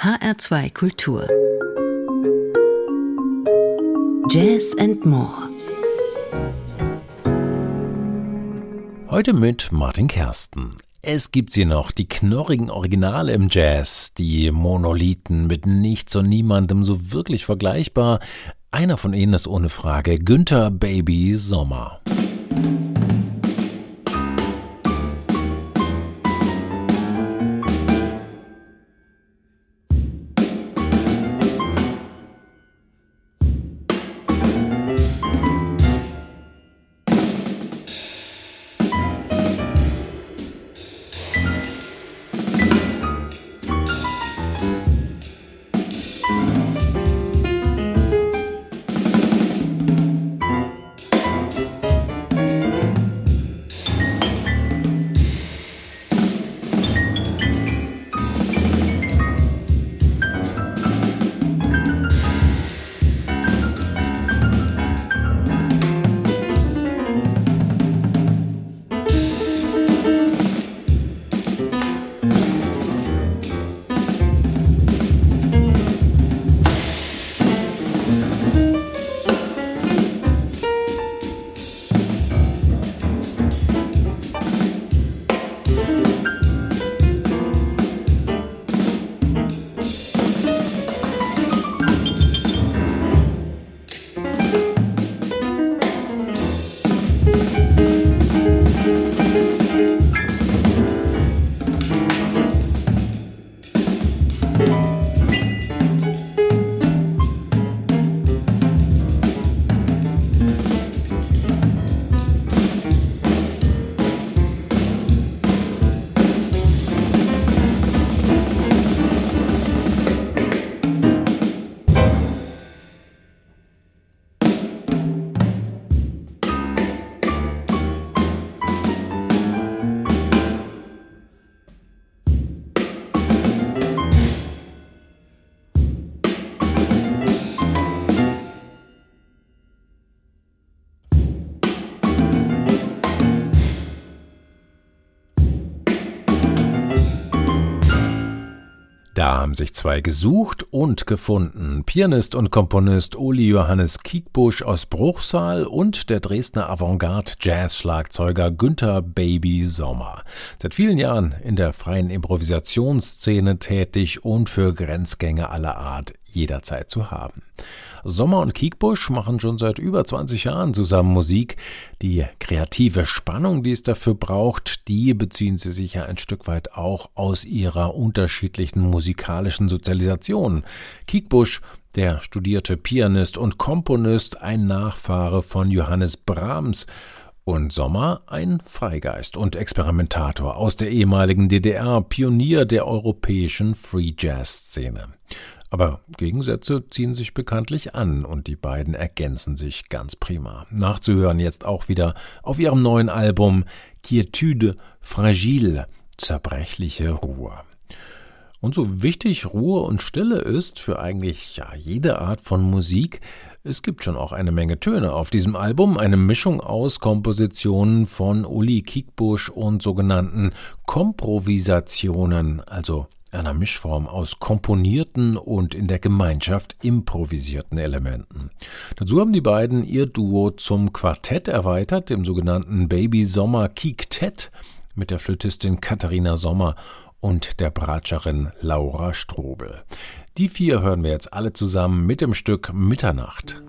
HR2 Kultur. Jazz and More. Heute mit Martin Kersten. Es gibt sie noch, die knorrigen Originale im Jazz, die Monolithen mit nichts und niemandem so wirklich vergleichbar. Einer von ihnen ist ohne Frage Günther Baby Sommer. Da haben sich zwei gesucht und gefunden. Pianist und Komponist Uli Johannes Kiekbusch aus Bruchsal und der Dresdner Avantgarde-Jazz-Schlagzeuger Günther Baby Sommer. Seit vielen Jahren in der freien Improvisationsszene tätig und für Grenzgänge aller Art jederzeit zu haben. Sommer und Kiekbusch machen schon seit über 20 Jahren zusammen Musik. Die kreative Spannung, die es dafür braucht, die beziehen sie sich ja ein Stück weit auch aus ihrer unterschiedlichen musikalischen Sozialisation. Kiekbusch der studierte Pianist und Komponist, ein Nachfahre von Johannes Brahms, und Sommer ein Freigeist und Experimentator aus der ehemaligen DDR, Pionier der europäischen Free Jazz Szene. Aber Gegensätze ziehen sich bekanntlich an und die beiden ergänzen sich ganz prima. Nachzuhören jetzt auch wieder auf ihrem neuen Album Quietude Fragile, zerbrechliche Ruhe. Und so wichtig Ruhe und Stille ist für eigentlich ja, jede Art von Musik, es gibt schon auch eine Menge Töne auf diesem Album, eine Mischung aus Kompositionen von Uli Kiekbusch und sogenannten Komprovisationen, also einer Mischform aus komponierten und in der Gemeinschaft improvisierten Elementen. Dazu haben die beiden ihr Duo zum Quartett erweitert, dem sogenannten Baby Sommer Kiktett mit der Flötistin Katharina Sommer und der Bratscherin Laura Strobel. Die vier hören wir jetzt alle zusammen mit dem Stück Mitternacht.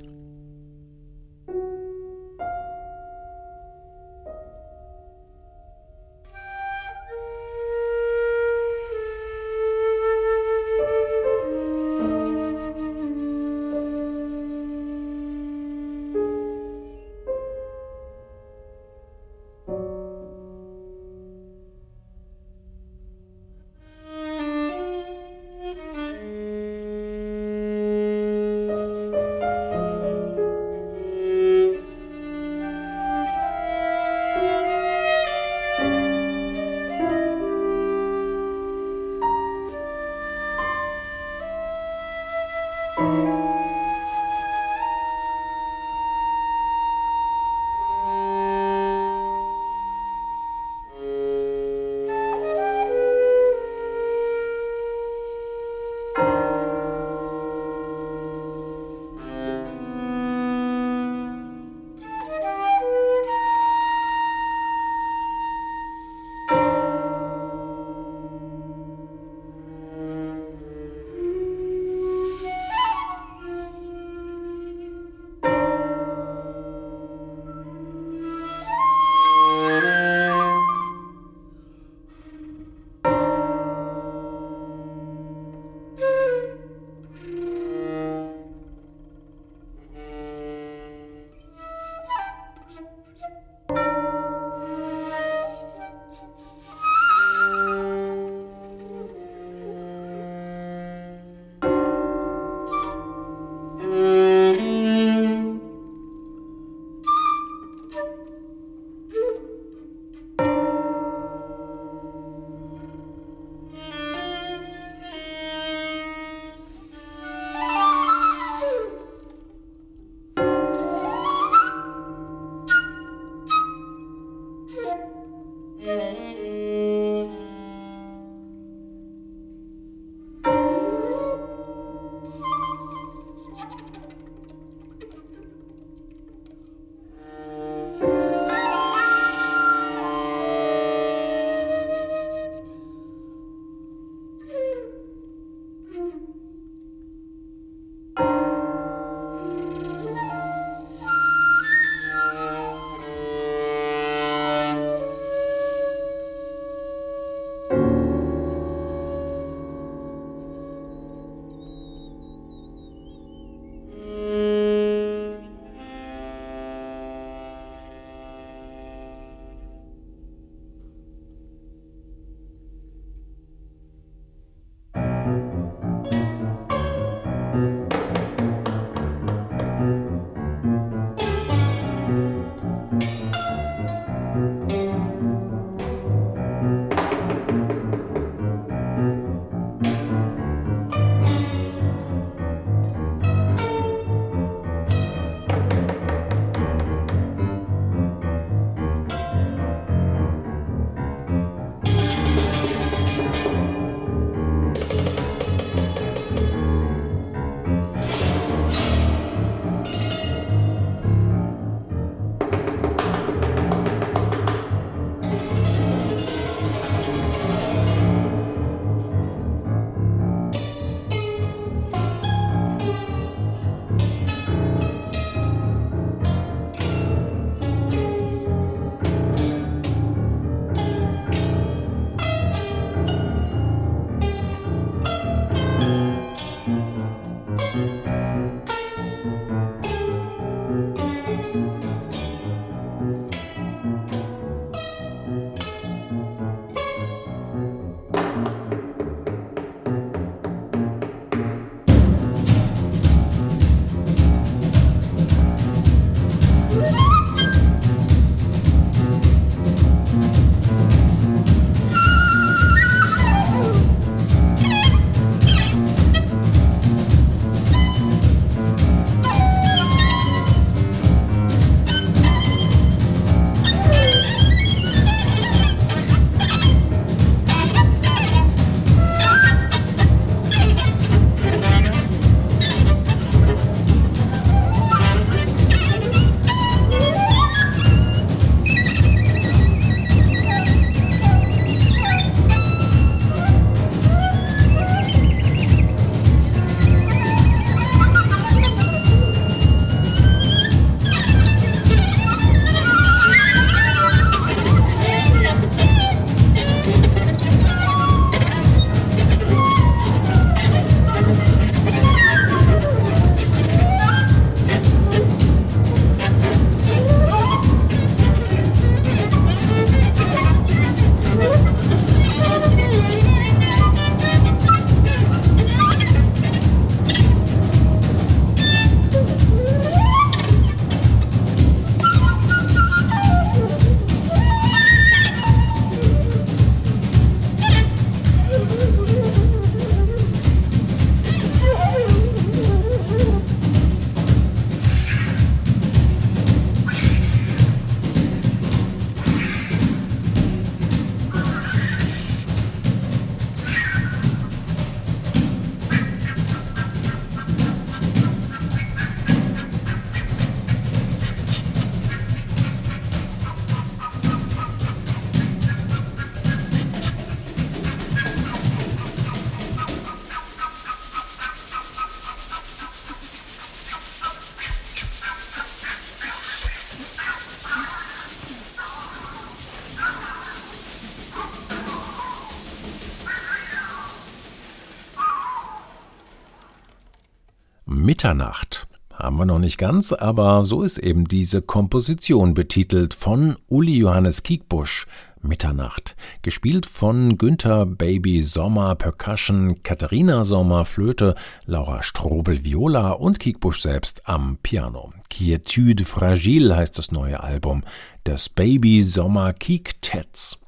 Mitternacht. Haben wir noch nicht ganz, aber so ist eben diese Komposition betitelt von Uli Johannes Kiekbusch. Mitternacht. Gespielt von Günther Baby Sommer Percussion, Katharina Sommer Flöte, Laura Strobel Viola und Kiekbusch selbst am Piano. Quietude Fragile heißt das neue Album des Baby Sommer Kiek Tets.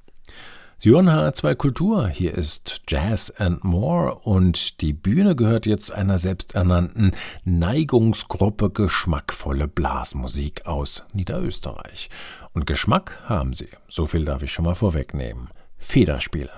Sie hören HR2 Kultur, hier ist Jazz and More und die Bühne gehört jetzt einer selbsternannten Neigungsgruppe geschmackvolle Blasmusik aus Niederösterreich. Und Geschmack haben sie, so viel darf ich schon mal vorwegnehmen. Federspiel.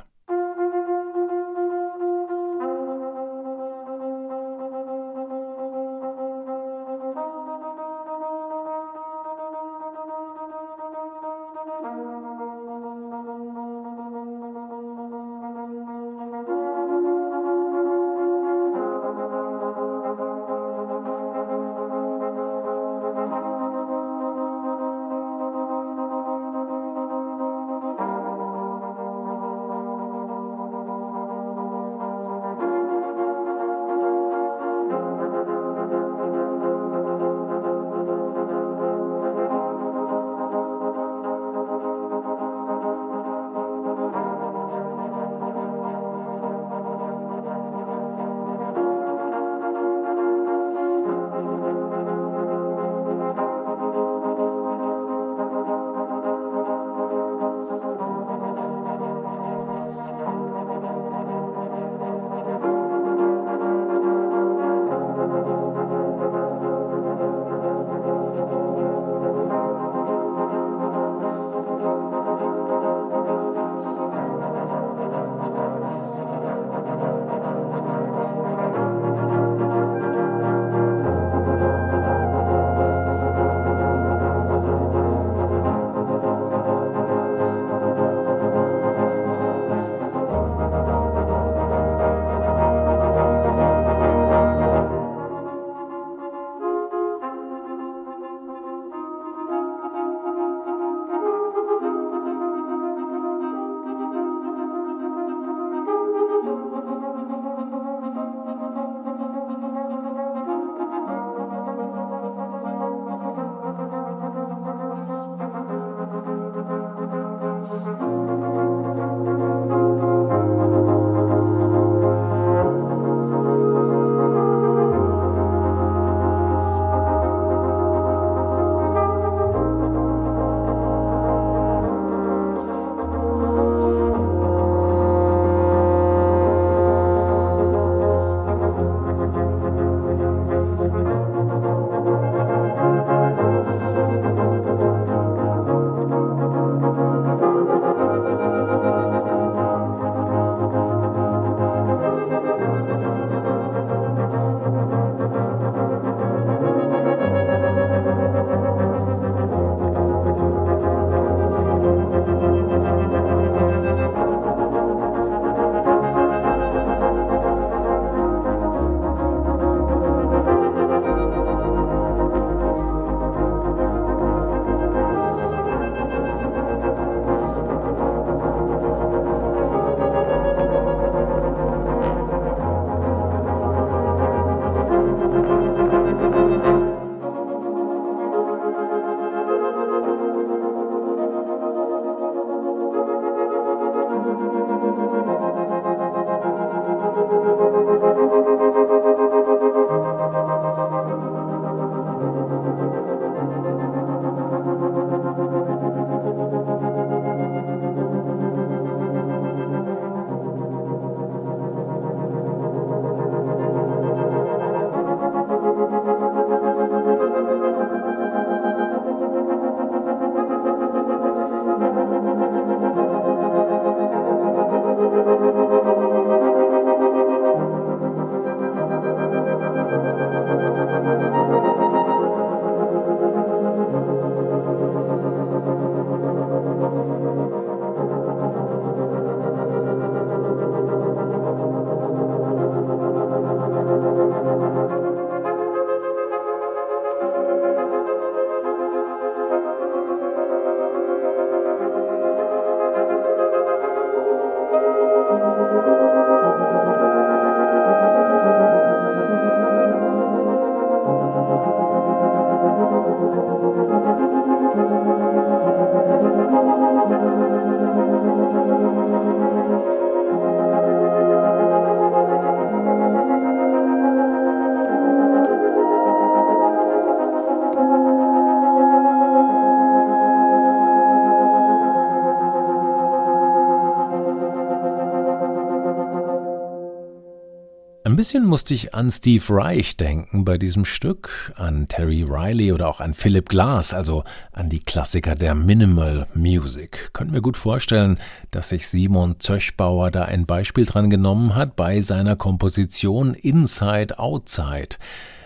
Ein bisschen musste ich an Steve Reich denken bei diesem Stück, an Terry Riley oder auch an Philip Glass, also an die Klassiker der Minimal Music. Könnt mir gut vorstellen, dass sich Simon Zöchbauer da ein Beispiel dran genommen hat bei seiner Komposition Inside Outside.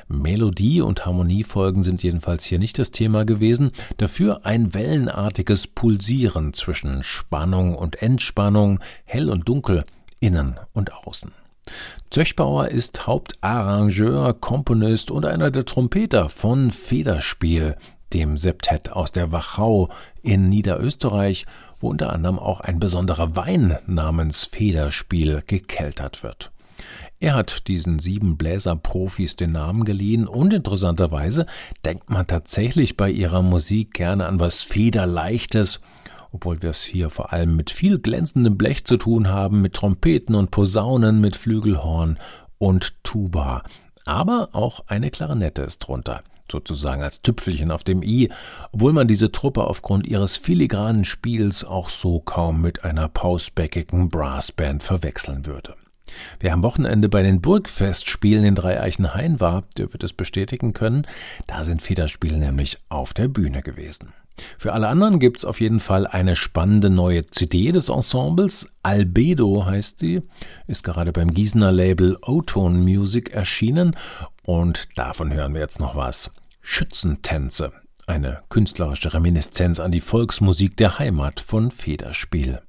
Melodie und Harmoniefolgen sind jedenfalls hier nicht das Thema gewesen, dafür ein wellenartiges Pulsieren zwischen Spannung und Entspannung, hell und dunkel, innen und außen. Zöchbauer ist Hauptarrangeur, Komponist und einer der Trompeter von Federspiel, dem Septett aus der Wachau in Niederösterreich, wo unter anderem auch ein besonderer Wein namens Federspiel gekeltert wird. Er hat diesen sieben Bläserprofis den Namen geliehen und interessanterweise denkt man tatsächlich bei ihrer Musik gerne an was Federleichtes obwohl wir es hier vor allem mit viel glänzendem Blech zu tun haben, mit Trompeten und Posaunen, mit Flügelhorn und Tuba. Aber auch eine Klarinette ist drunter, sozusagen als Tüpfelchen auf dem i, obwohl man diese Truppe aufgrund ihres filigranen Spiels auch so kaum mit einer pausbäckigen Brassband verwechseln würde. Wer am Wochenende bei den Burgfestspielen in Dreieichenhain war, der wird es bestätigen können, da sind Federspiele nämlich auf der Bühne gewesen. Für alle anderen gibt es auf jeden Fall eine spannende neue CD des Ensembles. Albedo heißt sie, ist gerade beim Gießener Label O-Tone Music erschienen und davon hören wir jetzt noch was. Schützentänze, eine künstlerische Reminiszenz an die Volksmusik der Heimat von Federspiel.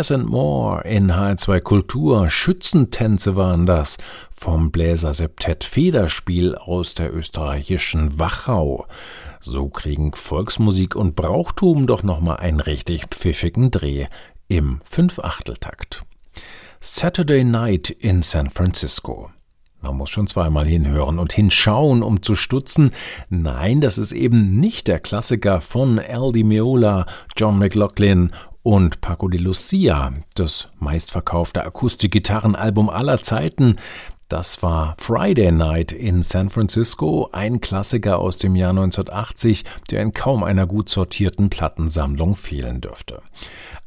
Jazz and More in H2 Kultur. Schützentänze waren das vom Bläser Septett Federspiel aus der österreichischen Wachau. So kriegen Volksmusik und Brauchtum doch nochmal einen richtig pfiffigen Dreh im Fünfachteltakt. Saturday Night in San Francisco. Man muss schon zweimal hinhören und hinschauen, um zu stutzen. Nein, das ist eben nicht der Klassiker von Al Di Meola, John McLaughlin und Paco de Lucia, das meistverkaufte Akustikgitarrenalbum aller Zeiten. Das war Friday Night in San Francisco, ein Klassiker aus dem Jahr 1980, der in kaum einer gut sortierten Plattensammlung fehlen dürfte.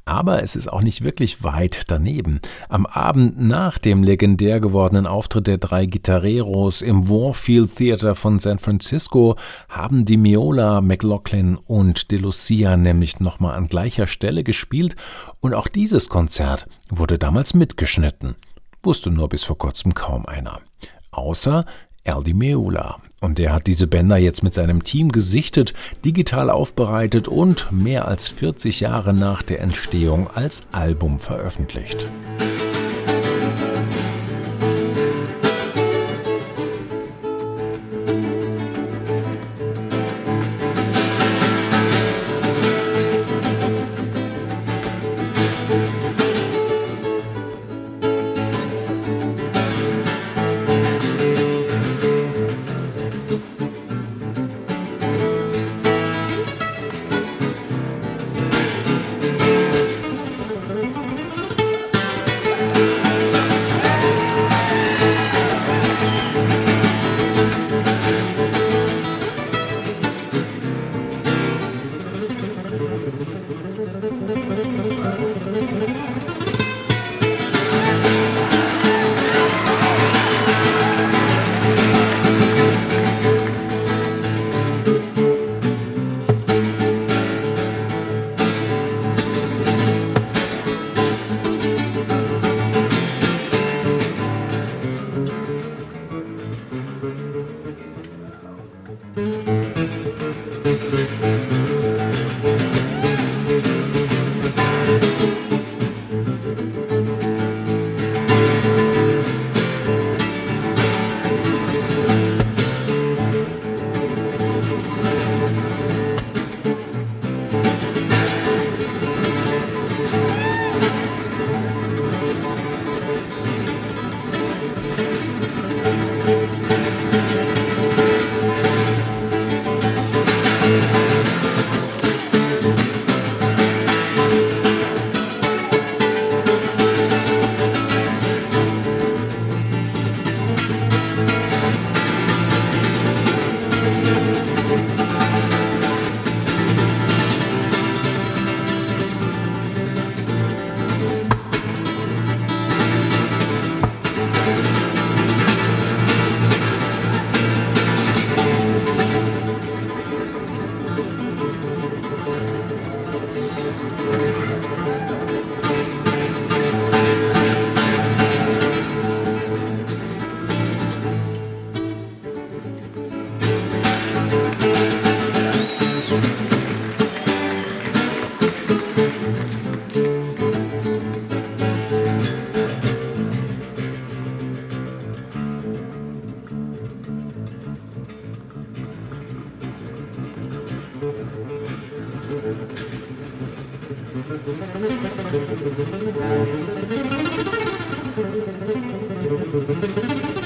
Aber es ist auch nicht wirklich weit daneben. Am Abend nach dem legendär gewordenen Auftritt der drei Gitarreros im Warfield Theater von San Francisco haben die Miola, McLaughlin und De Lucia nämlich nochmal an gleicher Stelle gespielt und auch dieses Konzert wurde damals mitgeschnitten. Wusste nur bis vor kurzem kaum einer. Außer Aldi Meola. Und der hat diese Bänder jetzt mit seinem Team gesichtet, digital aufbereitet und mehr als 40 Jahre nach der Entstehung als Album veröffentlicht. Thank you.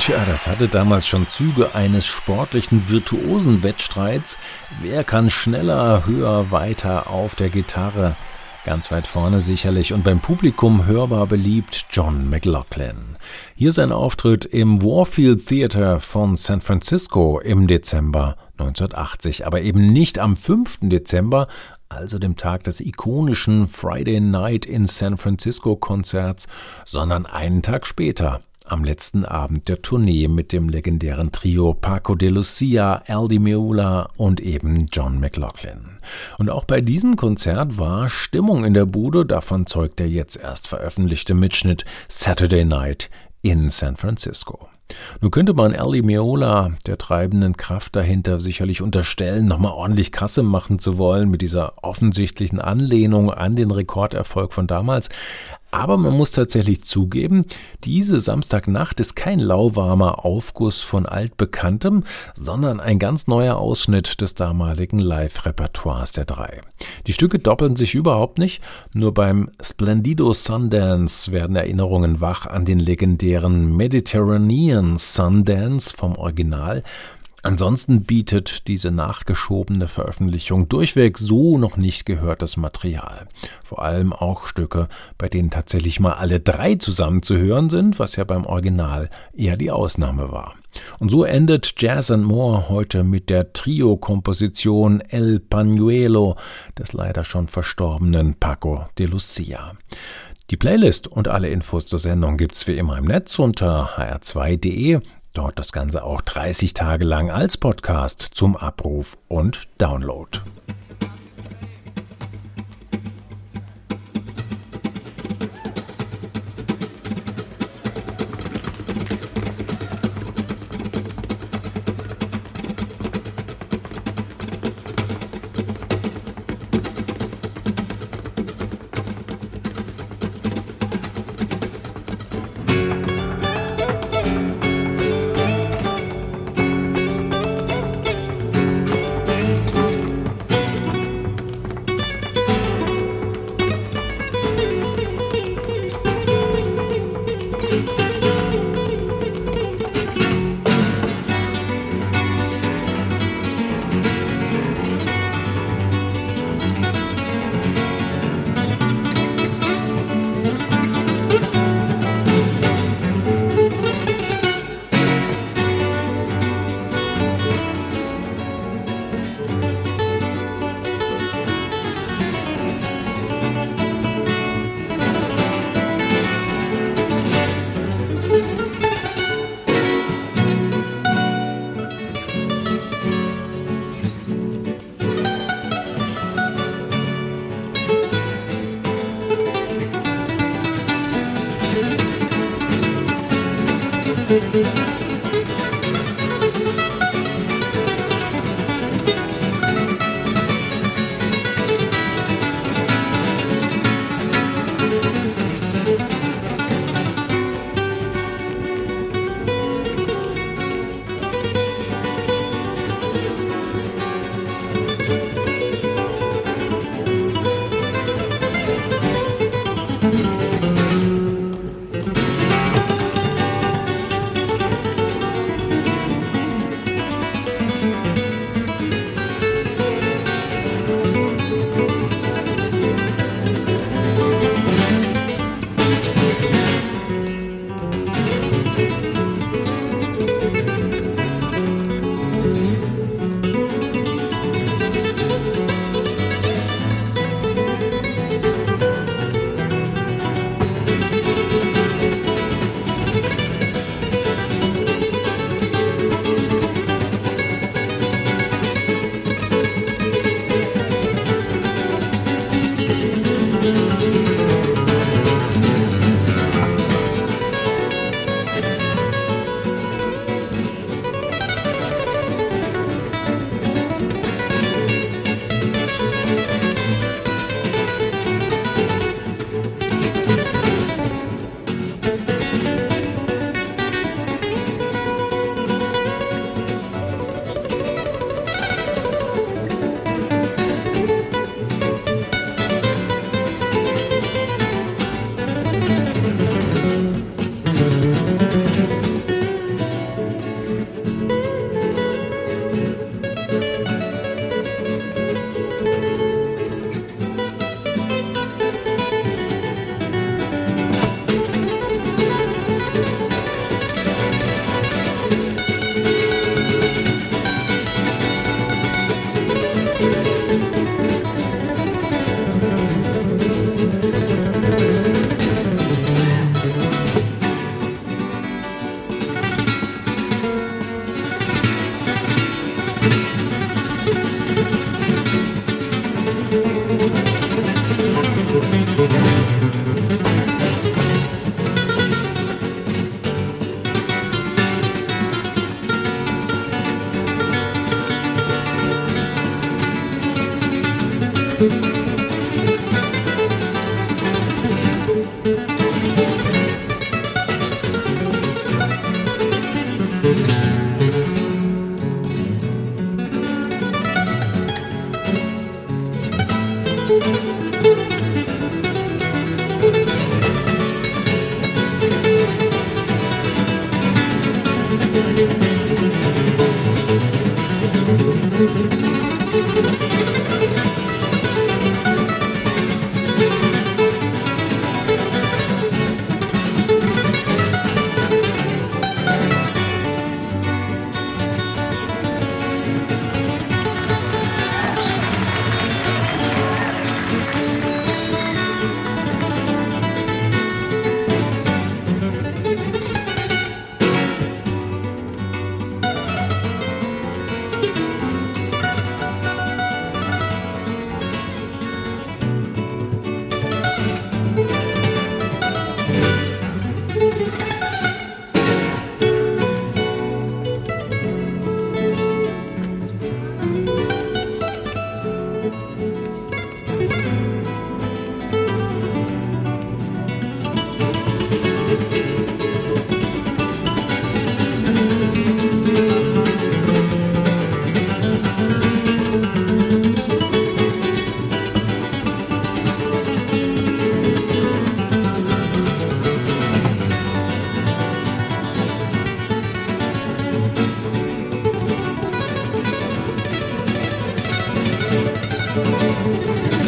Tja, das hatte damals schon Züge eines sportlichen virtuosen Wettstreits. Wer kann schneller, höher, weiter auf der Gitarre? Ganz weit vorne sicherlich und beim Publikum hörbar beliebt John McLaughlin. Hier sein Auftritt im Warfield Theater von San Francisco im Dezember 1980, aber eben nicht am 5. Dezember, also dem Tag des ikonischen Friday Night in San Francisco Konzerts, sondern einen Tag später, am letzten Abend der Tournee mit dem legendären Trio Paco de Lucia, Al Di Meola und eben John McLaughlin. Und auch bei diesem Konzert war Stimmung in der Bude, davon zeugt der jetzt erst veröffentlichte Mitschnitt Saturday Night in San Francisco. Nun könnte man Ali Meola, der treibenden Kraft dahinter, sicherlich unterstellen, nochmal ordentlich Kasse machen zu wollen mit dieser offensichtlichen Anlehnung an den Rekorderfolg von damals. Aber man muss tatsächlich zugeben, diese Samstagnacht ist kein lauwarmer Aufguss von altbekanntem, sondern ein ganz neuer Ausschnitt des damaligen Live-Repertoires der drei. Die Stücke doppeln sich überhaupt nicht, nur beim Splendido Sundance werden Erinnerungen wach an den legendären Mediterranean Sundance vom Original, Ansonsten bietet diese nachgeschobene Veröffentlichung durchweg so noch nicht gehörtes Material. Vor allem auch Stücke, bei denen tatsächlich mal alle drei zusammen zu hören sind, was ja beim Original eher die Ausnahme war. Und so endet Jazz and More heute mit der Trio-Komposition El Pañuelo des leider schon verstorbenen Paco de Lucia. Die Playlist und alle Infos zur Sendung gibt's wie immer im Netz unter hr2.de Dort das Ganze auch 30 Tage lang als Podcast zum Abruf und Download. Música